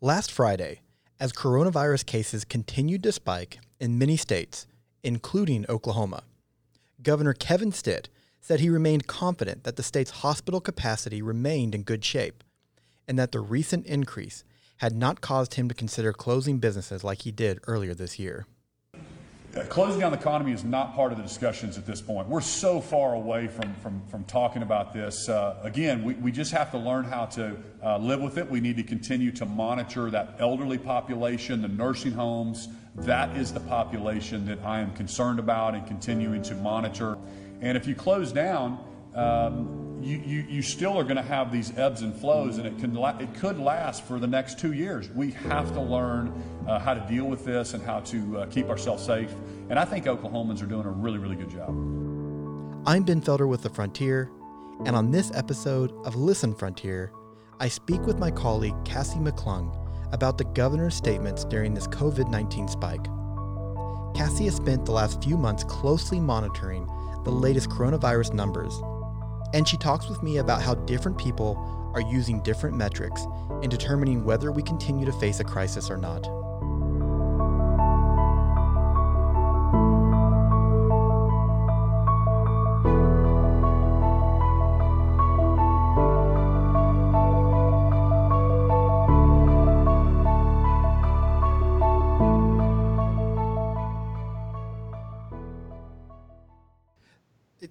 Last Friday, as coronavirus cases continued to spike in many states, including Oklahoma, Governor Kevin Stitt said he remained confident that the state's hospital capacity remained in good shape and that the recent increase had not caused him to consider closing businesses like he did earlier this year. Uh, closing down the economy is not part of the discussions at this point. We're so far away from, from, from talking about this. Uh, again, we, we just have to learn how to uh, live with it. We need to continue to monitor that elderly population, the nursing homes. That is the population that I am concerned about and continuing to monitor. And if you close down, um, you, you, you still are going to have these ebbs and flows, and it, can la- it could last for the next two years. We have to learn uh, how to deal with this and how to uh, keep ourselves safe. And I think Oklahomans are doing a really, really good job. I'm Ben Felder with The Frontier, and on this episode of Listen Frontier, I speak with my colleague Kassie McClung about the governor's statements during this COVID 19 spike. Kassie has spent the last few months closely monitoring the latest coronavirus numbers and she talks with me about how different people are using different metrics in determining whether we continue to face a crisis or not.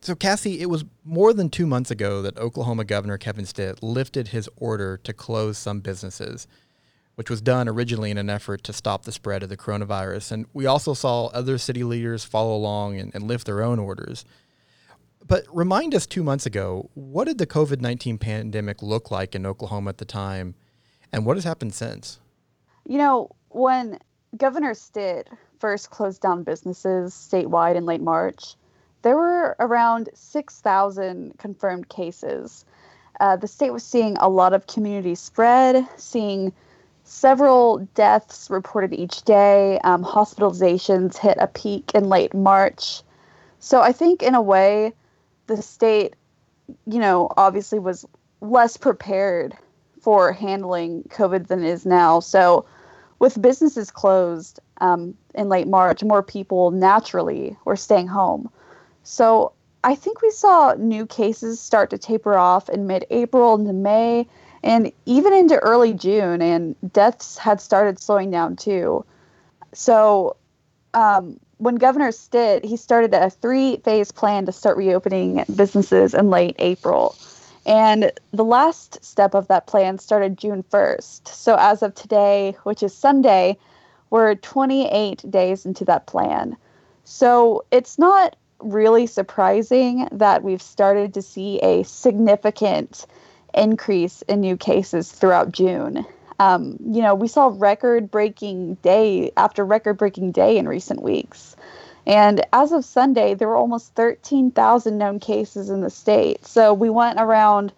So, Kassie, it was more than two months ago that Oklahoma Governor Kevin Stitt lifted his order to close some businesses, which was done originally in an effort to stop the spread of the coronavirus. And we also saw other city leaders follow along and, and lift their own orders. But remind us two months ago, what did the COVID 19 pandemic look like in Oklahoma at the time, and what has happened since? You know, when Governor Stitt first closed down businesses statewide in late March, there were around 6,000 confirmed cases. Uh, the state was seeing a lot of community spread, seeing several deaths reported each day. Um, hospitalizations hit a peak in late March. So I think, in a way, the state, you know, obviously was less prepared for handling COVID than is now. So, with businesses closed um, in late March, more people naturally were staying home. So I think we saw new cases start to taper off in mid April into May and even into early June, and deaths had started slowing down too. So um, when Governor Stitt, he started a three phase plan to start reopening businesses in late April. And the last step of that plan started June 1st. So as of today, which is Sunday, we're 28 days into that plan. So it's not really surprising that we've started to see a significant increase in new cases throughout June. Um, you know, we saw record breaking day after record breaking day in recent weeks. And as of Sunday, there were almost 13,000 known cases in the state. So we went around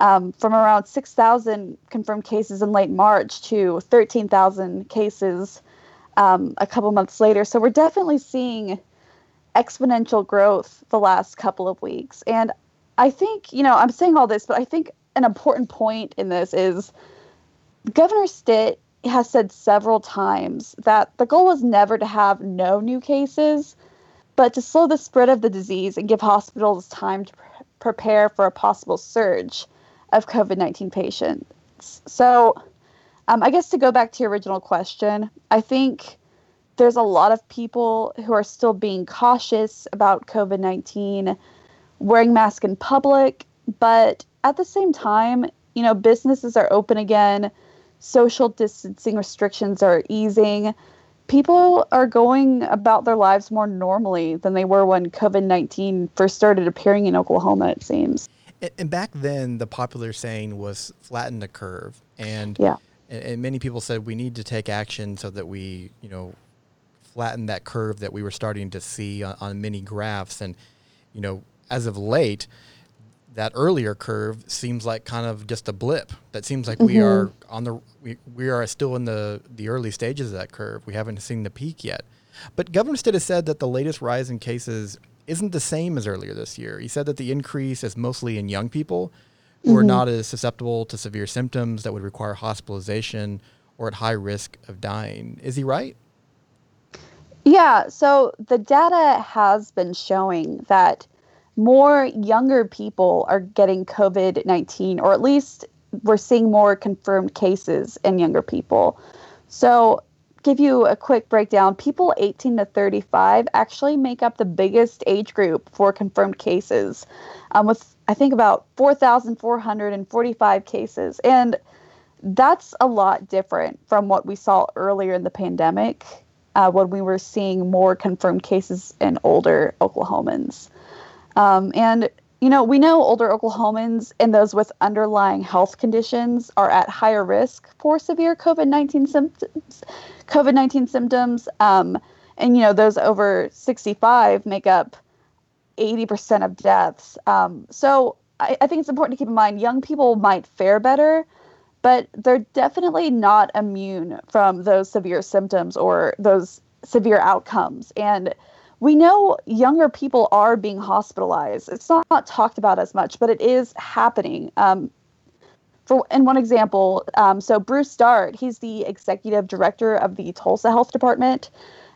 um, from around 6,000 confirmed cases in late March to 13,000 cases um, a couple months later. So we're definitely seeing exponential growth the last couple of weeks. And I think, you know, I'm saying all this, but I think an important point in this is Governor Stitt has said several times that the goal was never to have no new cases, but to slow the spread of the disease and give hospitals time to pre- prepare for a possible surge of COVID 19 patients. So, um, I guess to go back to your original question, I think there's a lot of people who are still being cautious about COVID 19, wearing masks in public, but at the same time, you know, businesses are open again, social distancing restrictions are easing. People are going about their lives more normally than they were when COVID 19 first started appearing in Oklahoma, it seems. And back then, the popular saying was flatten the curve. And, yeah. and many people said we need to take action so that we, you know, flatten that curve that we were starting to see on, on many graphs. And, you know, as of late, that earlier curve seems like kind of just a blip. That seems like mm-hmm. we are on the we, we are still in the the early stages of that curve. We haven't seen the peak yet. But Governor Stitt has said that the latest rise in cases isn't the same as earlier this year. He said that the increase is mostly in young people who mm-hmm. are not as susceptible to severe symptoms that would require hospitalization or at high risk of dying. Is he right? Yeah, so the data has been showing that more younger people are getting COVID 19, or at least we're seeing more confirmed cases in younger people. So, give you a quick breakdown people 18 to 35 actually make up the biggest age group for confirmed cases, um, with I think about 4,445 cases. And that's a lot different from what we saw earlier in the pandemic uh, when we were seeing more confirmed cases in older Oklahomans. Um, and, you know, we know older Oklahomans and those with underlying health conditions are at higher risk for severe COVID 19 symptoms. COVID 19 symptoms. Um, and, you know, those over 65 make up 80% of deaths. Um, so I, I think it's important to keep in mind young people might fare better but they're definitely not immune from those severe symptoms or those severe outcomes. And we know younger people are being hospitalized. It's not, not talked about as much, but it is happening. Um, for in one example, um, so Bruce Dart, he's the executive director of the Tulsa Health Department.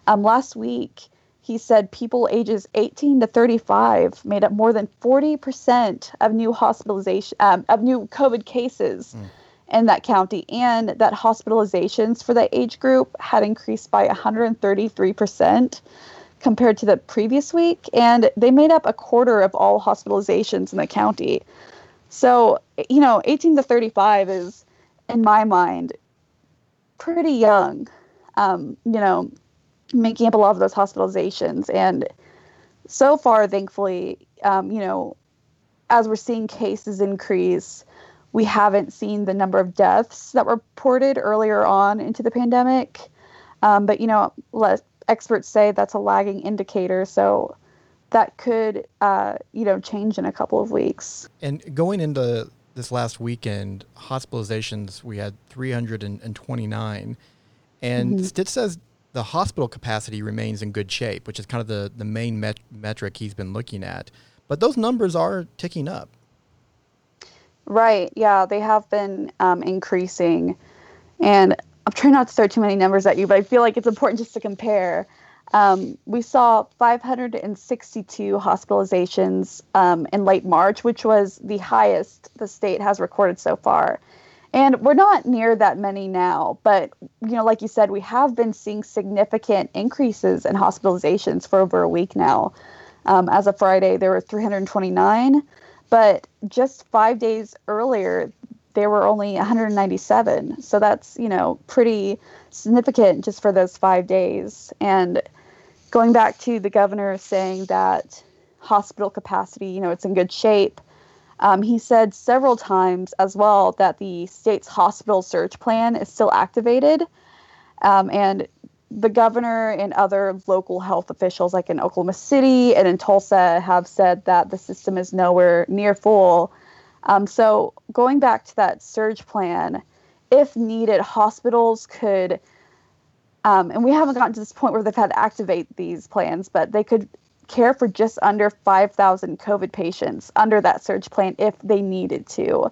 Um, last week, he said people ages 18 to 35 made up more than 40% of new hospitalization um, of new COVID cases. Mm in that county, and that hospitalizations for that age group had increased by 133% compared to the previous week, and they made up a quarter of all hospitalizations in the county. So, you know, 18 to 35 is, in my mind, pretty young, um, you know, making up a lot of those hospitalizations. And so far, thankfully, um, you know, as we're seeing cases increase, we haven't seen the number of deaths that were reported earlier on into the pandemic. Um, but, you know, let, experts say that's a lagging indicator. So that could, uh, you know, change in a couple of weeks. And going into this last weekend, hospitalizations, we had 329. And mm-hmm. Stitt says the hospital capacity remains in good shape, which is kind of the, the main met- metric he's been looking at. But those numbers are ticking up. Right. Yeah, they have been um, increasing. And I'm trying not to throw too many numbers at you, but I feel like it's important just to compare. Um, we saw 562 hospitalizations um, in late March, which was the highest the state has recorded so far. And we're not near that many now, but you know, like you said, we have been seeing significant increases in hospitalizations for over a week now. Um, as of Friday, there were 329. But just five days earlier, there were only 197. So that's, you know, pretty significant just for those five days. And going back to the governor saying that hospital capacity, you know, it's in good shape. Um, he said several times as well that the state's hospital surge plan is still activated. Um, and the governor and other local health officials, like in Oklahoma City and in Tulsa, have said that the system is nowhere near full. Um, so, going back to that surge plan, if needed, hospitals could, um, and we haven't gotten to this point where they've had to activate these plans, but they could care for just under 5,000 COVID patients under that surge plan if they needed to.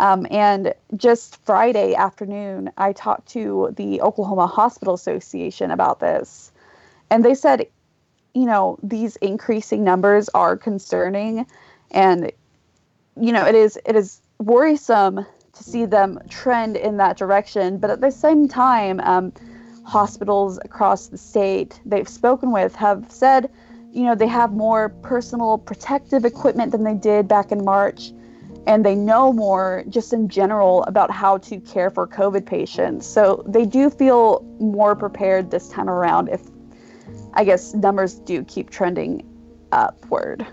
Um, and just Friday afternoon, I talked to the Oklahoma Hospital Association about this. And they said, you know, these increasing numbers are concerning. And, you know, it is it is worrisome to see them trend in that direction. But at the same time, um, hospitals across the state they've spoken with have said, you know, they have more personal protective equipment than they did back in March and they know more just in general about how to care for COVID patients. So they do feel more prepared this time around if, I guess, numbers do keep trending upward.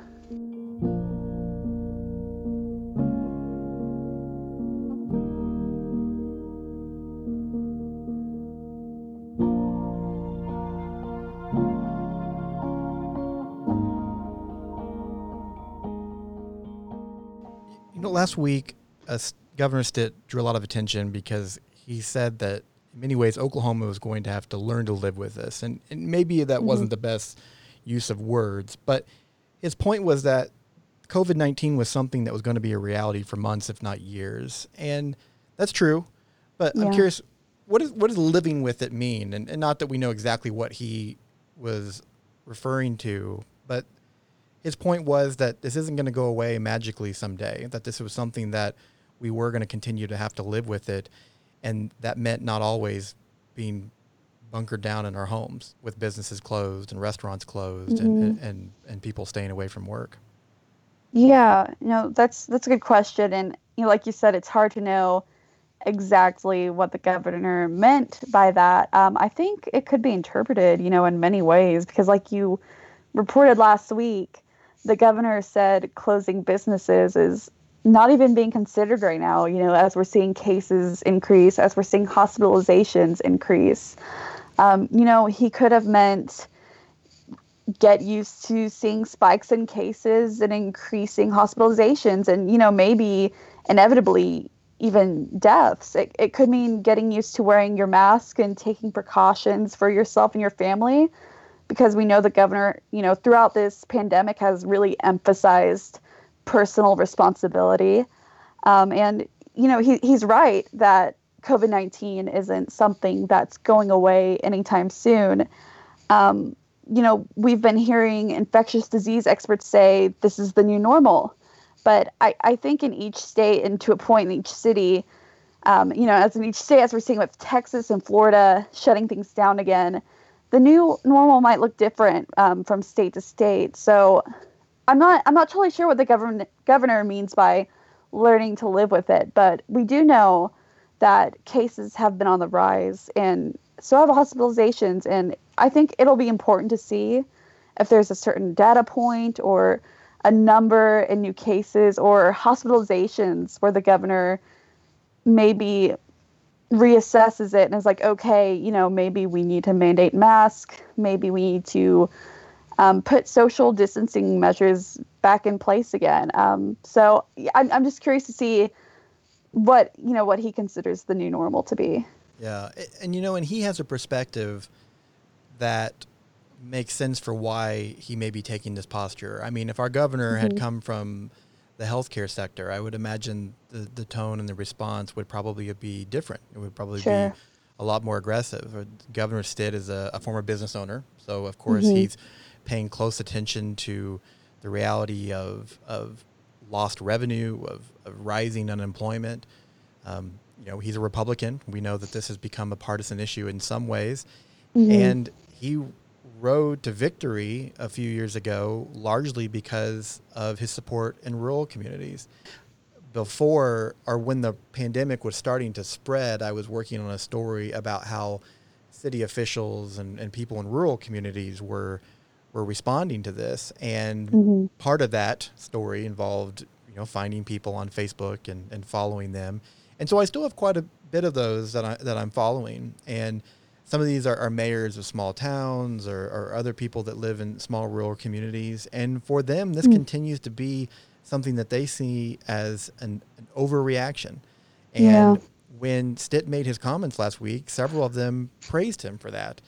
Last week, uh, Governor Stitt drew a lot of attention because he said that in many ways Oklahoma was going to have to learn to live with this, and, and maybe that mm-hmm. wasn't the best use of words, but his point was that COVID nineteen was something that was going to be a reality for months, if not years, and that's true. But yeah. I'm curious, what is what does living with it mean? And, and not that we know exactly what he was referring to, but his point was that this isn't going to go away magically someday. That this was something that we were going to continue to have to live with it, and that meant not always being bunkered down in our homes with businesses closed and restaurants closed mm-hmm. and, and and people staying away from work. Yeah, you know that's that's a good question, and you know, like you said, it's hard to know exactly what the governor meant by that. Um, I think it could be interpreted, you know, in many ways because, like you reported last week, the governor said closing businesses is not even being considered right now. You know, as we're seeing cases increase, as we're seeing hospitalizations increase. Um, you know, he could have meant get used to seeing spikes in cases and increasing hospitalizations and you know maybe inevitably even deaths. It, it could mean getting used to wearing your mask and taking precautions for yourself and your family because we know the governor, you know, throughout this pandemic has really emphasized personal responsibility. Um, and, you know, he, he's right that COVID 19 isn't something that's going away anytime soon. Um, you know, we've been hearing infectious disease experts say this is the new normal. But I, I think in each state and to a point in each city, um, you know, as in each state, as we're seeing with Texas and Florida shutting things down again, the new normal might look different um, from state to state. So I'm not I'm not totally sure what the governor governor means by learning to live with it, but we do know that cases have been on the rise and so have hospitalizations and I think it'll be important to see if there's a certain data point or a number in new cases or hospitalizations where the governor maybe reassesses it and is like, okay, you know, maybe we need to mandate masks, maybe we need to um, put social distancing measures back in place again. Um, so I'm, I'm just curious to see what you know what he considers the new normal to be. Yeah, and you know, and he has a perspective that makes sense for why he may be taking this posture. I mean, if our governor mm-hmm. had come from the healthcare sector, I would imagine the, the tone and the response would probably be different. It would probably sure. be a lot more aggressive. Governor Stitt is a, a former business owner, so of course mm-hmm. he's paying close attention to the reality of of lost revenue, of, of rising unemployment. Um, you know, he's a Republican. We know that this has become a partisan issue in some ways, mm-hmm. and he rode to victory a few years ago, largely because of his support in rural communities. Before or when the pandemic was starting to spread, I was working on a story about how city officials and, and people in rural communities were were responding to this. And mm-hmm. part of that story involved, you know, finding people on Facebook and, and following them. And so I still have quite a bit of those that I that I'm following. And some of these are, are mayors of small towns or, or, other people that live in small rural communities. And for them, this mm. continues to be something that they see as an, an overreaction. And yeah. when Stitt made his comments last week, several of them praised him for that.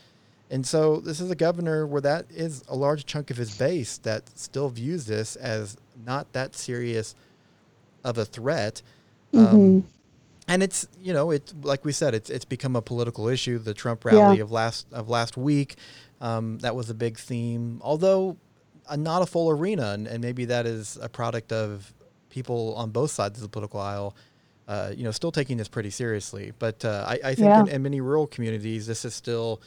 And so this is a governor where that is a large chunk of his base that still views this as not that serious of a threat. Mm-hmm. Um, and it's you know it's like we said it's it's become a political issue. The Trump rally yeah. of last of last week um, that was a big theme, although uh, not a full arena, and, and, maybe that is a product of people on both sides of the political aisle. Uh, you know, still taking this pretty seriously, but uh, I, I, think yeah. in, in, many rural communities, this is still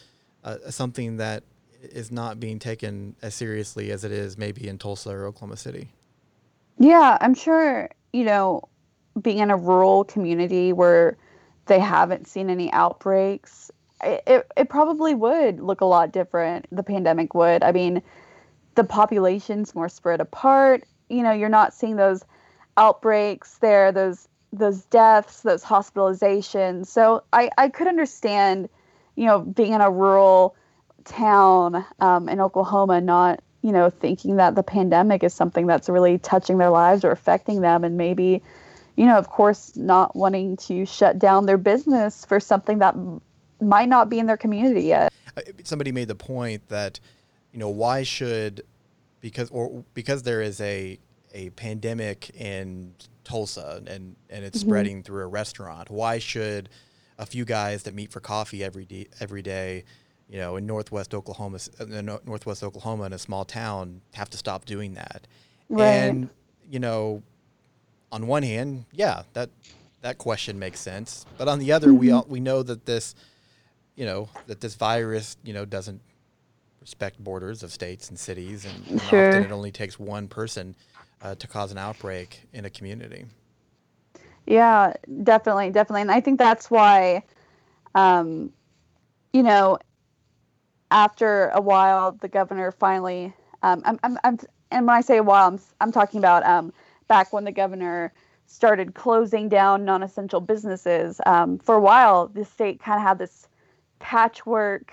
uh, something that is not being taken as seriously as it is maybe in Tulsa or Oklahoma City. Yeah, I'm sure. You know, being in a rural community where they haven't seen any outbreaks, it, it, probably would look a lot different. The pandemic would. I mean, the population's more spread apart. You know, you're not seeing those outbreaks there, those those deaths, those hospitalizations. So I, I could understand, you know, being in a rural town um, in Oklahoma, not, you know, thinking that the pandemic is something that's really touching their lives or affecting them and maybe you know, of course, not wanting to shut down their business for something that might not be in their community yet. Uh, somebody made the point that, you know, why should because or because there is a a pandemic in Tulsa and and it's mm-hmm. spreading through a restaurant, why should a few guys that meet for coffee every day, every day, you know, in Northwest Oklahoma, in Northwest Oklahoma, in a small town, have to stop doing that. Right. And you know, on one hand, yeah, that that question makes sense. But on the other, mm-hmm. we all, we know that this, you know, that this virus, you know, doesn't respect borders of states and cities, and, and sure. often it only takes one person uh, to cause an outbreak in a community. Yeah, definitely, definitely, and I think that's why, um, you know, after a while, the governor finally, um, I'm, I'm, I'm, and when I say a while, I'm, I'm talking about um, back when the governor started closing down non-essential businesses. Um, for a while, the state kind of had this patchwork,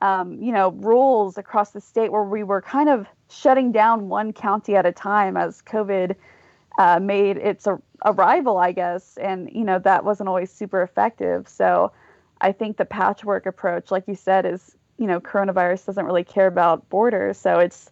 um, you know, rules across the state where we were kind of shutting down one county at a time as COVID uh, made its arrival, I guess, and you know that wasn't always super effective. So I think the patchwork approach, like you said, is you know coronavirus doesn't really care about borders, so it's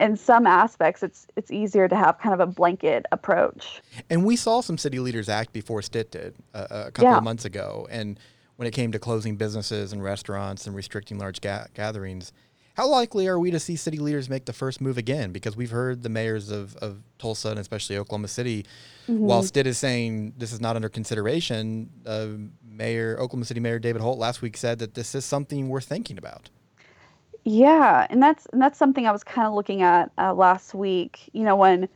in some aspects it's it's easier to have kind of a blanket approach. And we saw some city leaders act before Stitt did uh, a couple yeah. of months ago, and when it came to closing businesses and restaurants and restricting large ga- gatherings. How likely are we to see city leaders make the first move again? Because we've heard the mayors of, of Tulsa and especially Oklahoma City, mm-hmm. while Stitt is saying this is not under consideration, uh, Mayor Oklahoma City Mayor David Holt last week said that this is something we're thinking about. Yeah, and that's and that's something I was kind of looking at uh, last week. You know, when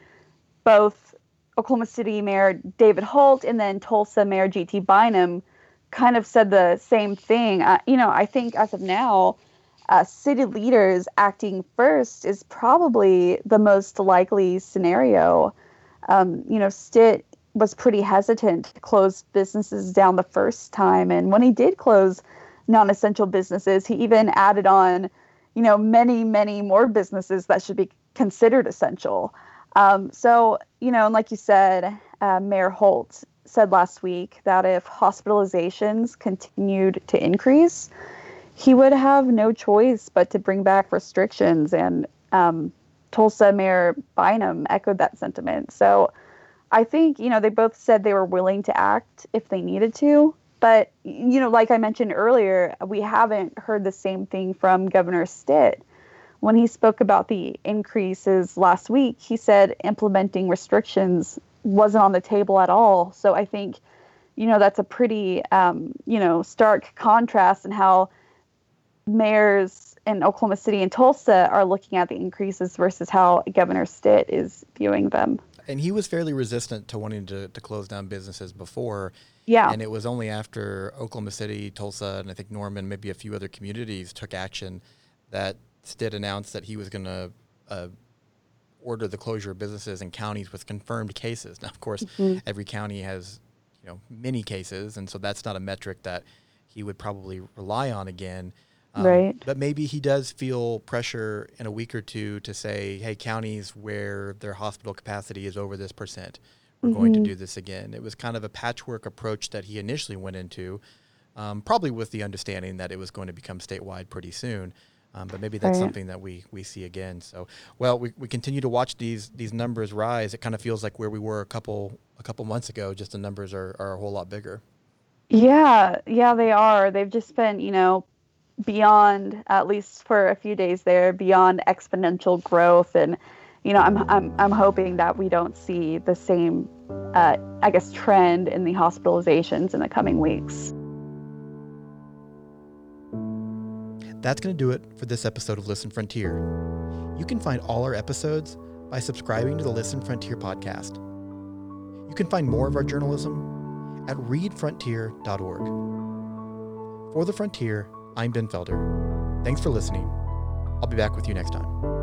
both Oklahoma City Mayor David Holt and then Tulsa Mayor G.T. Bynum kind of said the same thing. Uh, you know, I think as of now, uh, city leaders acting first is probably the most likely scenario. Um, you know, Stitt was pretty hesitant to close businesses down the first time, and when he did close non-essential businesses, he even added on you know, many, many more businesses that should be considered essential. Um, so, you know, and like you said, uh, Mayor Holt said last week that if hospitalizations continued to increase, he would have no choice but to bring back restrictions. And um, Tulsa Mayor Bynum echoed that sentiment. So I think, you know, they both said they were willing to act if they needed to. But, you know, like I mentioned earlier, we haven't heard the same thing from Governor Stitt. When he spoke about the increases last week, he said implementing restrictions wasn't on the table at all. So I think, you know, that's a pretty, um, you know, stark contrast in how mayors in Oklahoma City and Tulsa are looking at the increases versus how Governor Stitt is viewing them. And he was fairly resistant to wanting to, to close down businesses before. Yeah. And it was only after Oklahoma City, Tulsa, and I think Norman, maybe a few other communities took action that Stitt announced that he was going to uh, order the closure of businesses in counties with confirmed cases. Now, of course, mm-hmm. every county has you know many cases, and so that's not a metric that he would probably rely on again. Um, right. But maybe he does feel pressure in a week or two to say, hey, counties where their hospital capacity is over this percent, we're mm-hmm. going to mm-hmm. do this again. It was kind of a patchwork approach that he initially went into, um, probably with the understanding that it was going to become statewide pretty soon. Um, but maybe that's right. something that we, we see again. So, well, we, we continue to watch these these numbers rise. It kind of feels like where we were a couple a couple months ago. Just the numbers are, are a whole lot bigger. Yeah, yeah, they are. They've just been, you know, beyond at least for a few days there, beyond exponential growth and you know, I'm I'm I'm hoping that we don't see the same, uh, I guess, trend in the hospitalizations in the coming weeks. That's going to do it for this episode of Listen Frontier. You can find all our episodes by subscribing to the Listen Frontier podcast. You can find more of our journalism at readfrontier.org. For the Frontier, I'm Ben Felder. Thanks for listening. I'll be back with you next time.